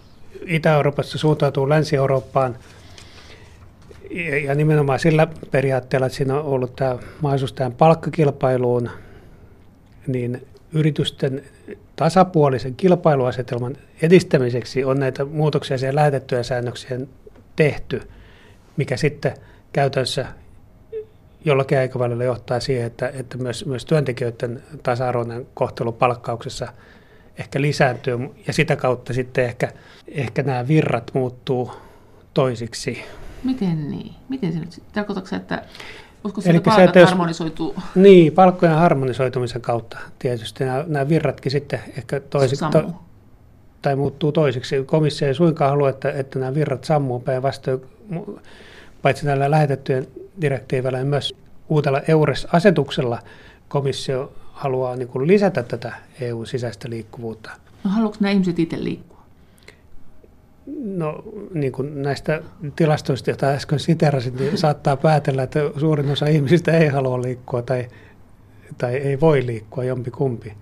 Itä-Euroopassa suuntautuu Länsi-Eurooppaan – ja nimenomaan sillä periaatteella, että siinä on ollut tämä mahdollisuus tähän palkkakilpailuun, niin yritysten tasapuolisen kilpailuasetelman edistämiseksi on näitä muutoksia siihen lähetettyjä säännöksiä tehty, mikä sitten käytännössä jollakin aikavälillä johtaa siihen, että, että myös, myös työntekijöiden tasa-arvoinen kohtelu palkkauksessa ehkä lisääntyy ja sitä kautta sitten ehkä, ehkä nämä virrat muuttuu toisiksi. Miten niin? Miten se nyt tarkoitatko että Usko se, että jos, harmonisoituu? Niin, palkkojen harmonisoitumisen kautta tietysti nämä, nämä virratkin sitten ehkä toisiksi, to, tai muuttuu toisiksi. Komissio ei suinkaan halua, että, että nämä virrat sammuu päinvastoin, paitsi näillä lähetettyjen direktiivillä, niin myös uudella EURES-asetuksella komissio haluaa niin kuin lisätä tätä EU-sisäistä liikkuvuutta. No haluatko nämä ihmiset itse liikkua? No niin kuin näistä tilastoista, joita äsken siterasin, niin saattaa päätellä, että suurin osa ihmisistä ei halua liikkua tai, tai ei voi liikkua jompikumpi.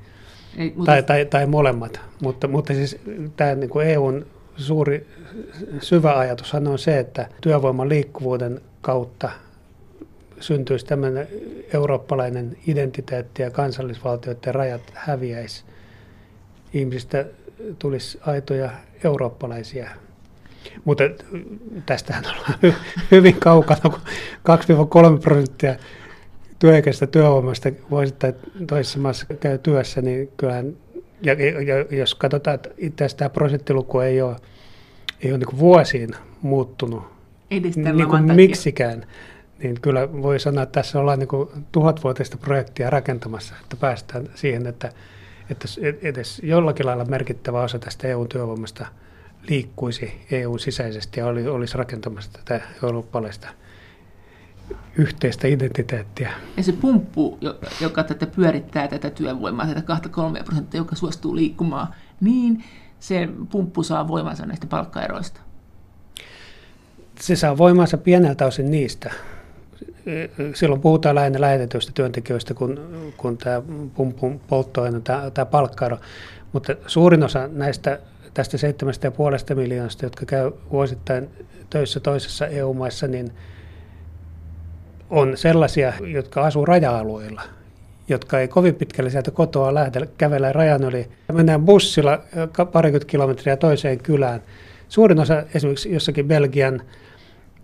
Ei, mutta... tai, tai, tai molemmat. Mutta, mutta siis tämä niin kuin EUn suuri syvä ajatushan on se, että työvoiman liikkuvuuden kautta syntyisi tämmöinen eurooppalainen identiteetti ja kansallisvaltioiden rajat häviäisi. Ihmisistä tulisi aitoja eurooppalaisia. Mutta tästähän ollaan hyvin kaukana, kun 2-3 prosenttia työikäistä työvoimasta vuosittain toisessa maassa käy työssä, niin kyllähän, ja, ja jos katsotaan, että itse asiassa tämä prosenttiluku ei ole, ei ole niin vuosiin muuttunut niin kuin miksikään, niin kyllä voi sanoa, että tässä ollaan niin kuin tuhatvuotista projektia rakentamassa, että päästään siihen, että, että edes jollakin lailla merkittävä osa tästä EU-työvoimasta liikkuisi EU-sisäisesti ja olisi rakentamassa tätä eurooppalaista yhteistä identiteettiä. Ja se pumppu, joka tätä pyörittää tätä työvoimaa, tätä 2-3 prosenttia, joka suostuu liikkumaan, niin se pumppu saa voimansa näistä palkkaeroista. Se saa voimansa pieneltä osin niistä. Silloin puhutaan lähinnä lähetetyistä työntekijöistä, kun, kun tämä pumpun polttoaine, tämä, tämä palkkaero. Mutta suurin osa näistä tästä 7,5 miljoonasta, jotka käy vuosittain töissä toisessa EU-maissa, niin on sellaisia, jotka asuu raja-alueilla, jotka ei kovin pitkälle sieltä kotoa lähde kävellä rajan yli. Mennään bussilla parikymmentä kilometriä toiseen kylään. Suurin osa esimerkiksi jossakin Belgian,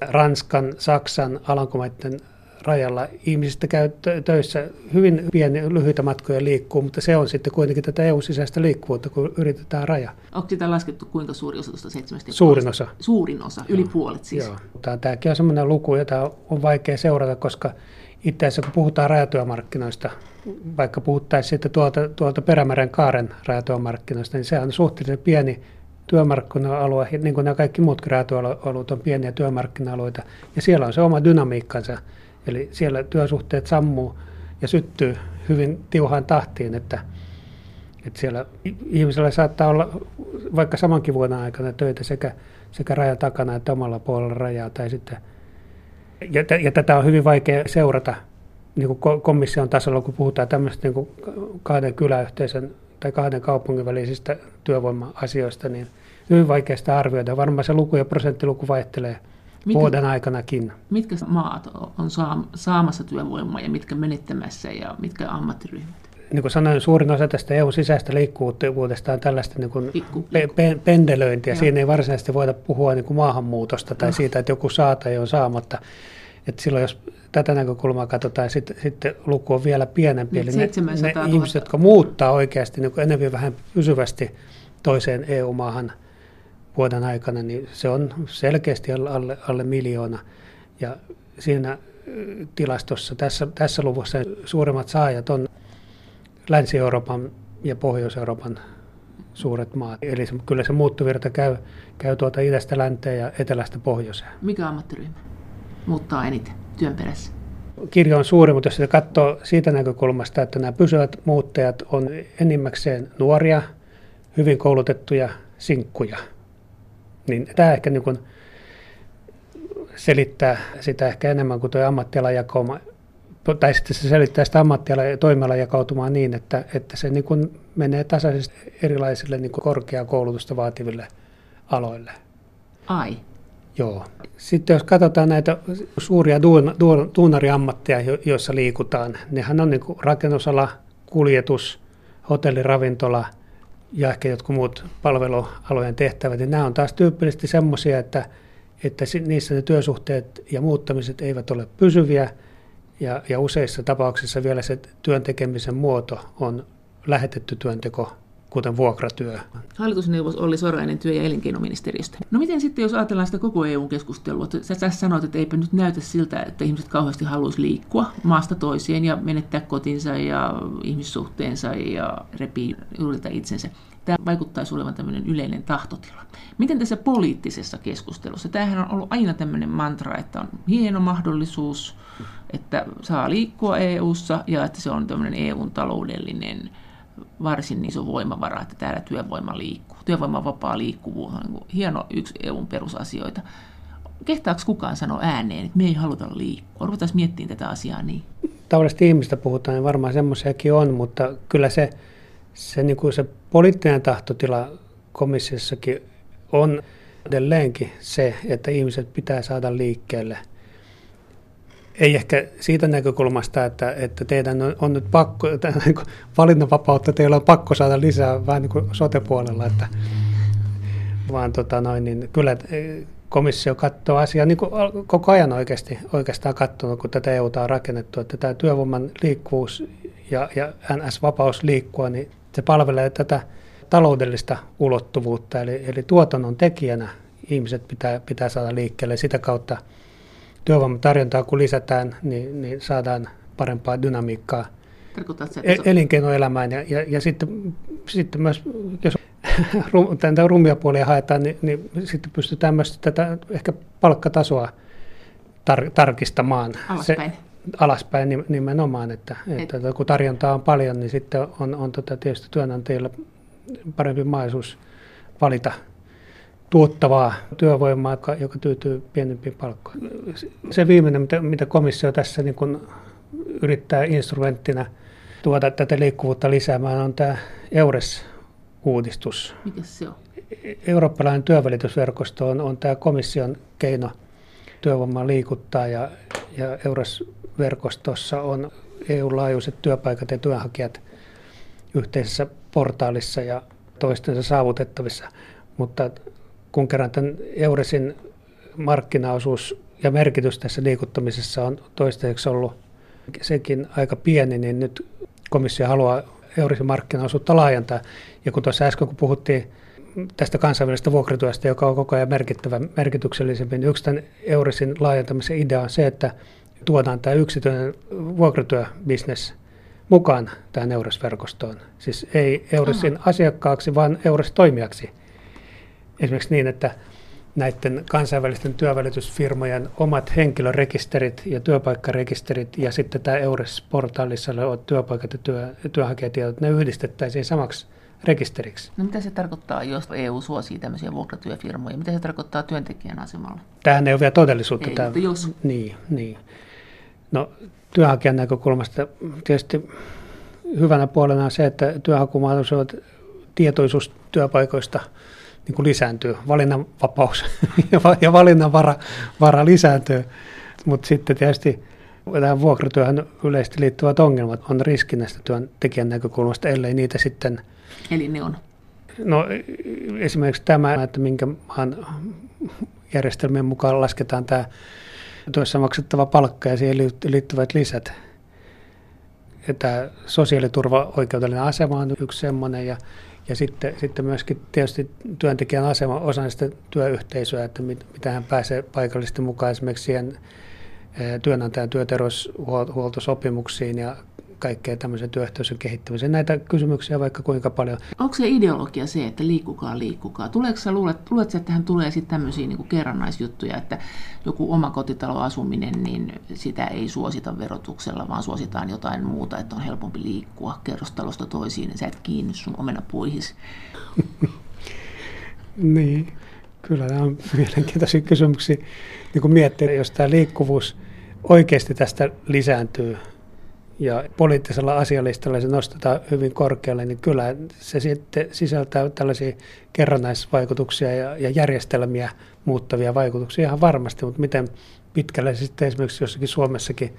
Ranskan, Saksan, Alankomaiden rajalla. Ihmisistä käy töissä hyvin pieni, lyhyitä matkoja liikkuu, mutta se on sitten kuitenkin tätä EU-sisäistä liikkuvuutta, kun yritetään raja. Onko sitä laskettu kuinka suuri osa tuosta seitsemästä? Suurin osa. Suurin osa, yli Joo. puolet siis. Joo. Tämäkin on sellainen luku, jota on vaikea seurata, koska itse asiassa kun puhutaan rajatyömarkkinoista, vaikka puhuttaisiin sitten tuolta, tuolta Perämeren kaaren rajatyömarkkinoista, niin se on suhteellisen pieni työmarkkina-alue, niin kuin nämä kaikki muut rajatyöalueet on pieniä työmarkkina-alueita, ja siellä on se oma dynamiikkansa, Eli siellä työsuhteet sammuu ja syttyy hyvin tiuhaan tahtiin, että, että siellä ihmisellä saattaa olla vaikka samankin vuoden aikana töitä sekä, sekä rajan takana että omalla puolella rajaa. Tai sitten, ja, ja tätä on hyvin vaikea seurata niin kuin komission tasolla, kun puhutaan tämmöistä niin kuin kahden kyläyhteisön tai kahden kaupungin välisistä työvoima-asioista, niin hyvin vaikeasta arvioida. Varmaan se luku ja prosenttiluku vaihtelee mitkä, vuoden aikanakin. Mitkä maat on saamassa työvoimaa ja mitkä menettämässä ja mitkä ammattiryhmät? Niin kuin sanoin, suurin osa tästä EU-sisäistä liikkuvuudesta on tällaista niin kuin pe- pe- pendelöintiä. Joo. Siinä ei varsinaisesti voida puhua niin kuin maahanmuutosta tai no. siitä, että joku saa tai on saamatta. Että silloin jos tätä näkökulmaa katsotaan, sitten, sitten luku on vielä pienempi. Eli ne, ne ihmiset, jotka muuttaa oikeasti niin enemmän vähän pysyvästi toiseen EU-maahan – vuoden aikana, niin se on selkeästi alle, alle miljoona. Ja siinä tilastossa, tässä, tässä luvussa suurimmat saajat on Länsi-Euroopan ja Pohjois-Euroopan suuret maat. Eli se, kyllä se muuttuvirta käy, käy tuolta idästä länteen ja etelästä pohjoiseen. Mikä ammattiryhmä muuttaa eniten työn perässä? Kirjo on suuri, mutta jos sitä katsoo siitä näkökulmasta, että nämä pysyvät muuttajat on enimmäkseen nuoria, hyvin koulutettuja sinkkuja – niin tämä ehkä niin kuin selittää sitä ehkä enemmän kuin tuo ammattialajakauma, tai sitten se selittää sitä ammattiala- ja toimialajakautumaa niin, että, että se niin kuin menee tasaisesti erilaisille niin kuin korkeakoulutusta vaativille aloille. Ai. Joo. Sitten jos katsotaan näitä suuria duun, duun, joissa liikutaan, nehän on niin rakennusala, kuljetus, hotelliravintola – ja ehkä jotkut muut palvelualojen tehtävät, niin nämä on taas tyypillisesti semmoisia, että, että niissä ne työsuhteet ja muuttamiset eivät ole pysyviä, ja, ja useissa tapauksissa vielä se työn tekemisen muoto on lähetetty työnteko kuten vuokratyö. Hallitusneuvos Olli Sorainen työ- ja elinkeinoministeriöstä. No miten sitten, jos ajatellaan sitä koko EU-keskustelua? Sä tässä sanoit, että eipä nyt näytä siltä, että ihmiset kauheasti haluaisi liikkua maasta toiseen ja menettää kotinsa ja ihmissuhteensa ja repii juurilta itsensä. Tämä vaikuttaisi olevan tämmöinen yleinen tahtotila. Miten tässä poliittisessa keskustelussa? Tämähän on ollut aina tämmöinen mantra, että on hieno mahdollisuus, että saa liikkua EU-ssa ja että se on tämmöinen EUn taloudellinen varsin iso voimavara, että täällä työvoima liikkuu. Työvoiman vapaa liikkuvuus on niin hieno yksi EUn perusasioita. Kehtaako kukaan sanoa ääneen, että me ei haluta liikkua? Ruvetaan miettimään tätä asiaa niin. Tavallisesti ihmistä puhutaan, niin varmaan semmoisiakin on, mutta kyllä se, se, niin kuin se poliittinen tahtotila komissiossakin on edelleenkin se, että ihmiset pitää saada liikkeelle – ei ehkä siitä näkökulmasta, että, että teidän on, nyt pakko, niin valinnanvapautta teillä on pakko saada lisää vähän niin kuin sote-puolella, että, vaan tota noin, niin kyllä komissio katsoo asiaa niin kuin koko ajan oikeasti, oikeastaan katsonut, kun tätä EUta on rakennettu, että tämä työvoiman liikkuvuus ja, ja NS-vapaus liikkua, niin se palvelee tätä taloudellista ulottuvuutta, eli, eli tuotannon tekijänä ihmiset pitää, pitää saada liikkeelle. Sitä kautta – työvoimatarjontaa kun lisätään, niin, niin saadaan parempaa dynamiikkaa el- elinkeinoelämään. Ja, ja, ja sitten, sitten myös, jos tätä rumia puolia haetaan, niin, niin sitten pystytään myös tätä ehkä palkkatasoa tar- tarkistamaan. Alaspäin. Se, alaspäin nimenomaan, että, että Et. kun tarjontaa on paljon, niin sitten on, on tota tietysti työnantajilla parempi mahdollisuus valita tuottavaa työvoimaa, joka, joka tyytyy pienempiin palkkoihin. Se viimeinen, mitä, mitä komissio tässä niin kun yrittää instrumenttina tuoda tätä liikkuvuutta lisäämään, on tämä EURES-uudistus. Mikä se on? Eurooppalainen työvälitysverkosto on, on tämä komission keino työvoimaa liikuttaa ja, ja EURES-verkostossa on EU-laajuiset työpaikat ja työnhakijat yhteisessä portaalissa ja toistensa saavutettavissa. Mutta kun kerran tämän Euresin markkinaosuus ja merkitys tässä liikuttamisessa on toistaiseksi ollut sekin aika pieni, niin nyt komissio haluaa Euresin markkinaosuutta laajentaa. Ja kun tuossa äsken kun puhuttiin tästä kansainvälisestä vuokratyöstä, joka on koko ajan merkittävä, merkityksellisempi, niin yksi tämän Euresin laajentamisen idea on se, että tuodaan tämä yksityinen vuokratyöbisnes mukaan tähän Eures-verkostoon. Siis ei Euresin asiakkaaksi, vaan Eures-toimijaksi esimerkiksi niin, että näiden kansainvälisten työvälitysfirmojen omat henkilörekisterit ja työpaikkarekisterit ja sitten tämä EURES-portaalissa olevat työpaikat ja työ, työnhakijatiedot, ne yhdistettäisiin samaksi rekisteriksi. No mitä se tarkoittaa, jos EU suosii tämmöisiä vuokratyöfirmoja? Mitä se tarkoittaa työntekijän asemalla? Tämähän ei ole vielä todellisuutta. Ei, tämä, jos... Niin, niin. No työnhakijan näkökulmasta tietysti hyvänä puolena on se, että työnhakumahdollisuudet tietoisuus työpaikoista – niin kuin lisääntyy, valinnanvapaus ja valinnanvara vara lisääntyy. Mutta sitten tietysti tähän vuokratyöhön yleisesti liittyvät ongelmat on riski näistä työntekijän näkökulmasta, ellei niitä sitten... Eli ne on? No esimerkiksi tämä, että minkä maan järjestelmien mukaan lasketaan tämä työssä maksettava palkka ja siihen liittyvät lisät. Ja tämä sosiaaliturva-oikeudellinen asema on yksi semmoinen ja ja sitten, sitten myöskin tietysti työntekijän asema osana sitä työyhteisöä, että mit, mitä hän pääsee paikallisesti mukaan esimerkiksi siihen työnantajan työterveyshuoltosopimuksiin ja kaikkea tämmöisen työyhteisön kehittämiseen. Näitä kysymyksiä vaikka kuinka paljon. Onko se ideologia se, että liikkukaa, liikkukaa? Tuleeko sä, luulet, luulet että tähän tulee sitten tämmöisiä niin kerrannaisjuttuja, että joku oma kotitaloasuminen, niin sitä ei suosita verotuksella, vaan suositaan jotain muuta, että on helpompi liikkua kerrostalosta toisiin, niin sä et kiinny sun omenapuihis. niin, kyllä nämä on mielenkiintoisia kysymyksiä. Niin kun miettii, jos tämä liikkuvuus oikeasti tästä lisääntyy, ja poliittisella asialistalla se nostetaan hyvin korkealle, niin kyllä se sitten sisältää tällaisia kerrannaisvaikutuksia ja, ja järjestelmiä muuttavia vaikutuksia ihan varmasti, mutta miten pitkälle sitten esimerkiksi jossakin Suomessakin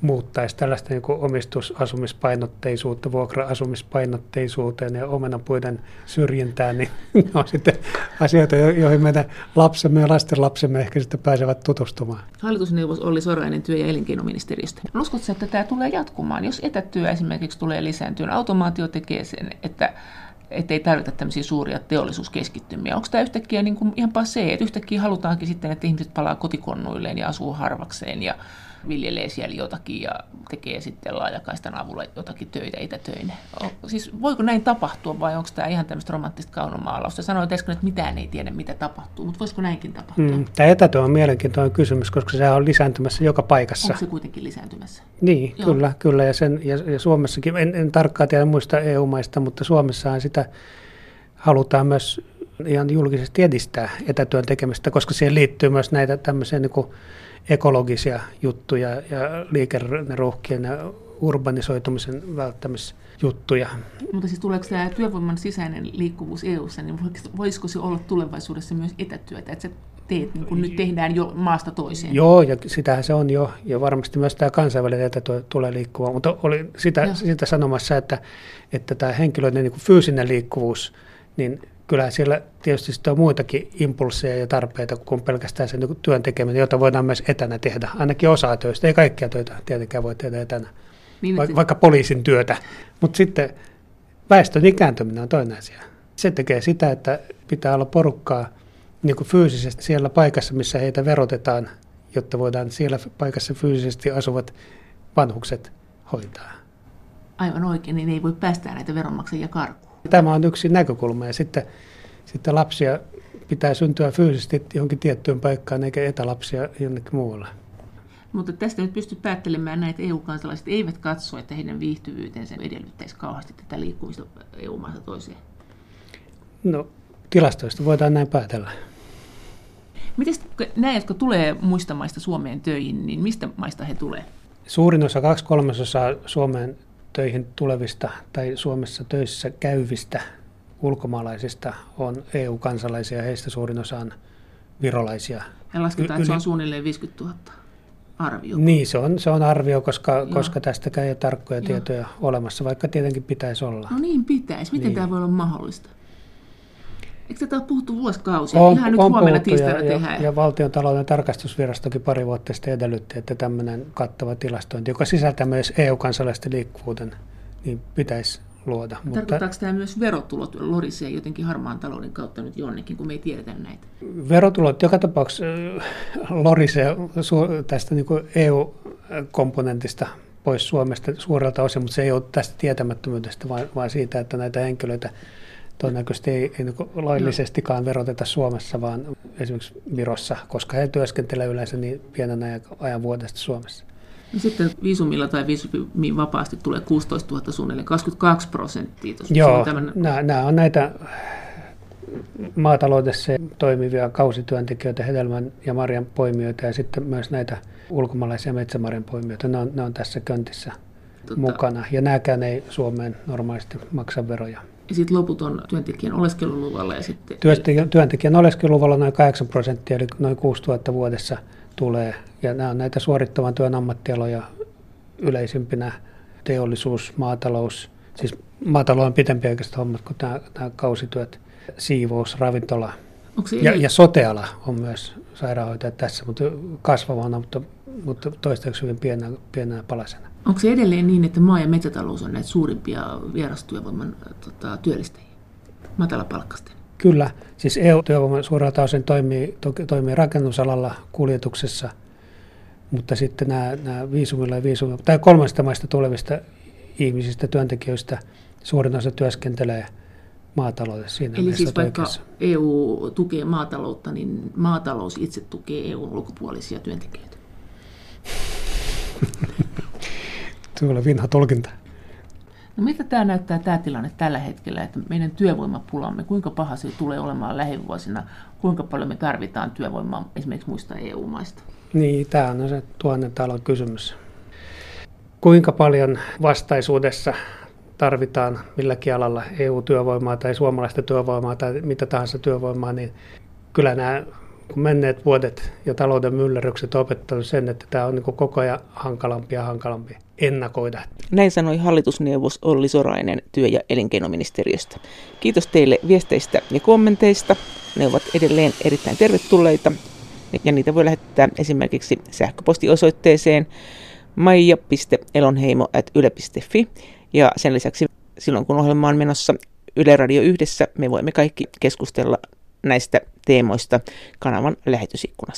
muuttaisi tällaista niin kuin omistusasumispainotteisuutta vuokra-asumispainotteisuuteen ja omenapuiden syrjintään, niin ne on sitten asioita, joihin meidän lapsemme ja lasten lapsemme ehkä sitten pääsevät tutustumaan. Hallitusneuvos Olli Sorainen työ- ja elinkeinoministeriöstä. Uskotko, että tämä tulee jatkumaan? Jos etätyö esimerkiksi tulee lisääntyä, automaatio tekee sen, että ettei tarvita tämmöisiä suuria teollisuuskeskittymiä. Onko tämä yhtäkkiä niin kuin ihan se, että yhtäkkiä halutaankin sitten, että ihmiset palaa kotikonnuilleen ja asuu harvakseen ja viljelee siellä jotakin ja tekee sitten laajakaistan avulla jotakin töitä etätöinä. Siis voiko näin tapahtua vai onko tämä ihan tämmöistä romanttista kaunomaalausta? Sanoit äsken, että mitään ei tiedä, mitä tapahtuu, mutta voisiko näinkin tapahtua? Mm, tämä etätyö on mielenkiintoinen kysymys, koska se on lisääntymässä joka paikassa. Onko se kuitenkin lisääntymässä? Niin, Joo. kyllä, kyllä. Ja, sen, ja, ja Suomessakin, en, en tarkkaan tiedä muista EU-maista, mutta Suomessahan sitä halutaan myös ihan julkisesti edistää etätyön tekemistä, koska siihen liittyy myös näitä tämmöisiä niin kuin ekologisia juttuja ja liikenneruuhkien ja urbanisoitumisen välttämisjuttuja. Mutta siis tuleeko tämä työvoiman sisäinen liikkuvuus EU-ssa, niin voisiko se olla tulevaisuudessa myös etätyötä, että se teet, niin kuin nyt tehdään jo maasta toiseen. Joo, ja sitähän se on jo, ja varmasti myös tämä kansainvälinen etätyö tulee liikkumaan, mutta oli sitä, sitä sanomassa, että, että tämä henkilöiden niin kuin fyysinen liikkuvuus, niin kyllä siellä tietysti on muitakin impulseja ja tarpeita kuin pelkästään sen niin työn tekeminen, jota voidaan myös etänä tehdä. Ainakin osa töistä, ei kaikkia töitä tietenkään voi tehdä etänä, niin, Va- vaikka poliisin työtä. Mutta sitten väestön ikääntyminen on toinen asia. Se tekee sitä, että pitää olla porukkaa niin kuin fyysisesti siellä paikassa, missä heitä verotetaan, jotta voidaan siellä paikassa fyysisesti asuvat vanhukset hoitaa. Aivan oikein, niin ei voi päästää näitä veronmaksajia karkuun. Tämä on yksi näkökulma ja sitten, sitten lapsia pitää syntyä fyysisesti johonkin tiettyyn paikkaan eikä etälapsia jonnekin muualle. Mutta tästä nyt pystyt päättelemään näin, että EU-kansalaiset eivät katso, että heidän viihtyvyytensä edellyttäisi kauheasti tätä liikkumista EU-maasta toiseen. No, tilastoista voidaan näin päätellä. Miten nämä, jotka tulee muista maista Suomeen töihin, niin mistä maista he tulee? Suurin osa, kaksi kolmasosaa Suomeen töihin tulevista tai Suomessa töissä käyvistä ulkomaalaisista on EU-kansalaisia, heistä suurin osa on virolaisia. Ja lasketaan, y- että se on suunnilleen 50 000 arvio. Niin, se on, se on arvio, koska, koska tästäkään ei ole tarkkoja Joo. tietoja olemassa, vaikka tietenkin pitäisi olla. No niin pitäisi. Miten niin. tämä voi olla mahdollista? Eikö tätä ole puhuttu vuosikausia? On, Ihan nyt on huomenna tiistaina ja, tehdään. Ja, ja valtion talouden tarkastusvirastokin pari vuotta sitten edellytti, että tämmöinen kattava tilastointi, joka sisältää myös EU-kansalaisten liikkuvuuden, niin pitäisi luoda. Tarkoittaako mutta, tämä myös verotulot lorisee jotenkin harmaan talouden kautta nyt jonnekin, kun me ei tiedetä näitä? Verotulot joka tapauksessa äh, lorisee tästä niin EU-komponentista pois Suomesta suurelta osin, mutta se ei ole tästä tietämättömyydestä, vaan, vaan siitä, että näitä henkilöitä todennäköisesti ei, ei niin laillisestikaan veroteta Suomessa, vaan esimerkiksi Virossa, koska he työskentelevät yleensä niin pienen ajan, ajan vuodesta Suomessa. No sitten viisumilla tai viisumin vapaasti tulee 16 000 suunnilleen, 22 prosenttia. Joo, tämän... nämä, nämä on näitä maataloudessa toimivia kausityöntekijöitä, hedelmän ja marjan poimijoita ja sitten myös näitä ulkomaalaisia metsämarjan poimijoita. Ne on, ne on tässä köntissä tota... mukana ja nämäkään ei Suomeen normaalisti maksa veroja. Ja sitten loput on työntekijän oleskeluluvalla. Ja sitten... Työntekijän, työntekijän oleskeluluvalla noin 8 prosenttia, eli noin 6000 vuodessa tulee. Ja nämä on näitä suorittavan työn ammattialoja yleisimpinä teollisuus, maatalous, siis maatalouden pitempiaikaiset hommat kuin nämä, nämä kausityöt, siivous, ravintola. Ja, ja soteala on myös sairaanhoitaja tässä, mutta kasvavana, mutta, mutta toistaiseksi hyvin pienenä, pienenä palasena. Onko se edelleen niin, että maa- ja metsätalous on näitä suurimpia vierastyövoiman tota, työllistäjiä, matalapalkkaisten? Kyllä, siis EU-työvoiman suurelta osin toimii, toimii rakennusalalla, kuljetuksessa, mutta sitten nämä, nämä viisumilla ja viisumilla, tai kolmesta maista tulevista ihmisistä, työntekijöistä, suurin osa työskentelee maataloudessa. Siinä Eli siis vaikka oikeassa. EU tukee maataloutta, niin maatalous itse tukee EUn ulkopuolisia työntekijöitä? Tuolla vinha tulkinta. No mitä tämä näyttää tämä tilanne tällä hetkellä, että meidän työvoimapulamme, kuinka paha se tulee olemaan lähivuosina, kuinka paljon me tarvitaan työvoimaa esimerkiksi muista EU-maista? Niin, tämä on se tuhannen talon kysymys. Kuinka paljon vastaisuudessa tarvitaan milläkin alalla EU-työvoimaa tai suomalaista työvoimaa tai mitä tahansa työvoimaa, niin kyllä nämä kun menneet vuodet ja talouden myllerrykset opettanut sen, että tämä on niin koko ajan hankalampi ja hankalampi ennakoida. Näin sanoi hallitusneuvos Olli Sorainen työ- ja elinkeinoministeriöstä. Kiitos teille viesteistä ja kommenteista. Ne ovat edelleen erittäin tervetulleita ja niitä voi lähettää esimerkiksi sähköpostiosoitteeseen maija.elonheimo.yle.fi ja sen lisäksi silloin kun ohjelma on menossa Yle Radio Yhdessä me voimme kaikki keskustella näistä teemoista kanavan lähetysikkunassa.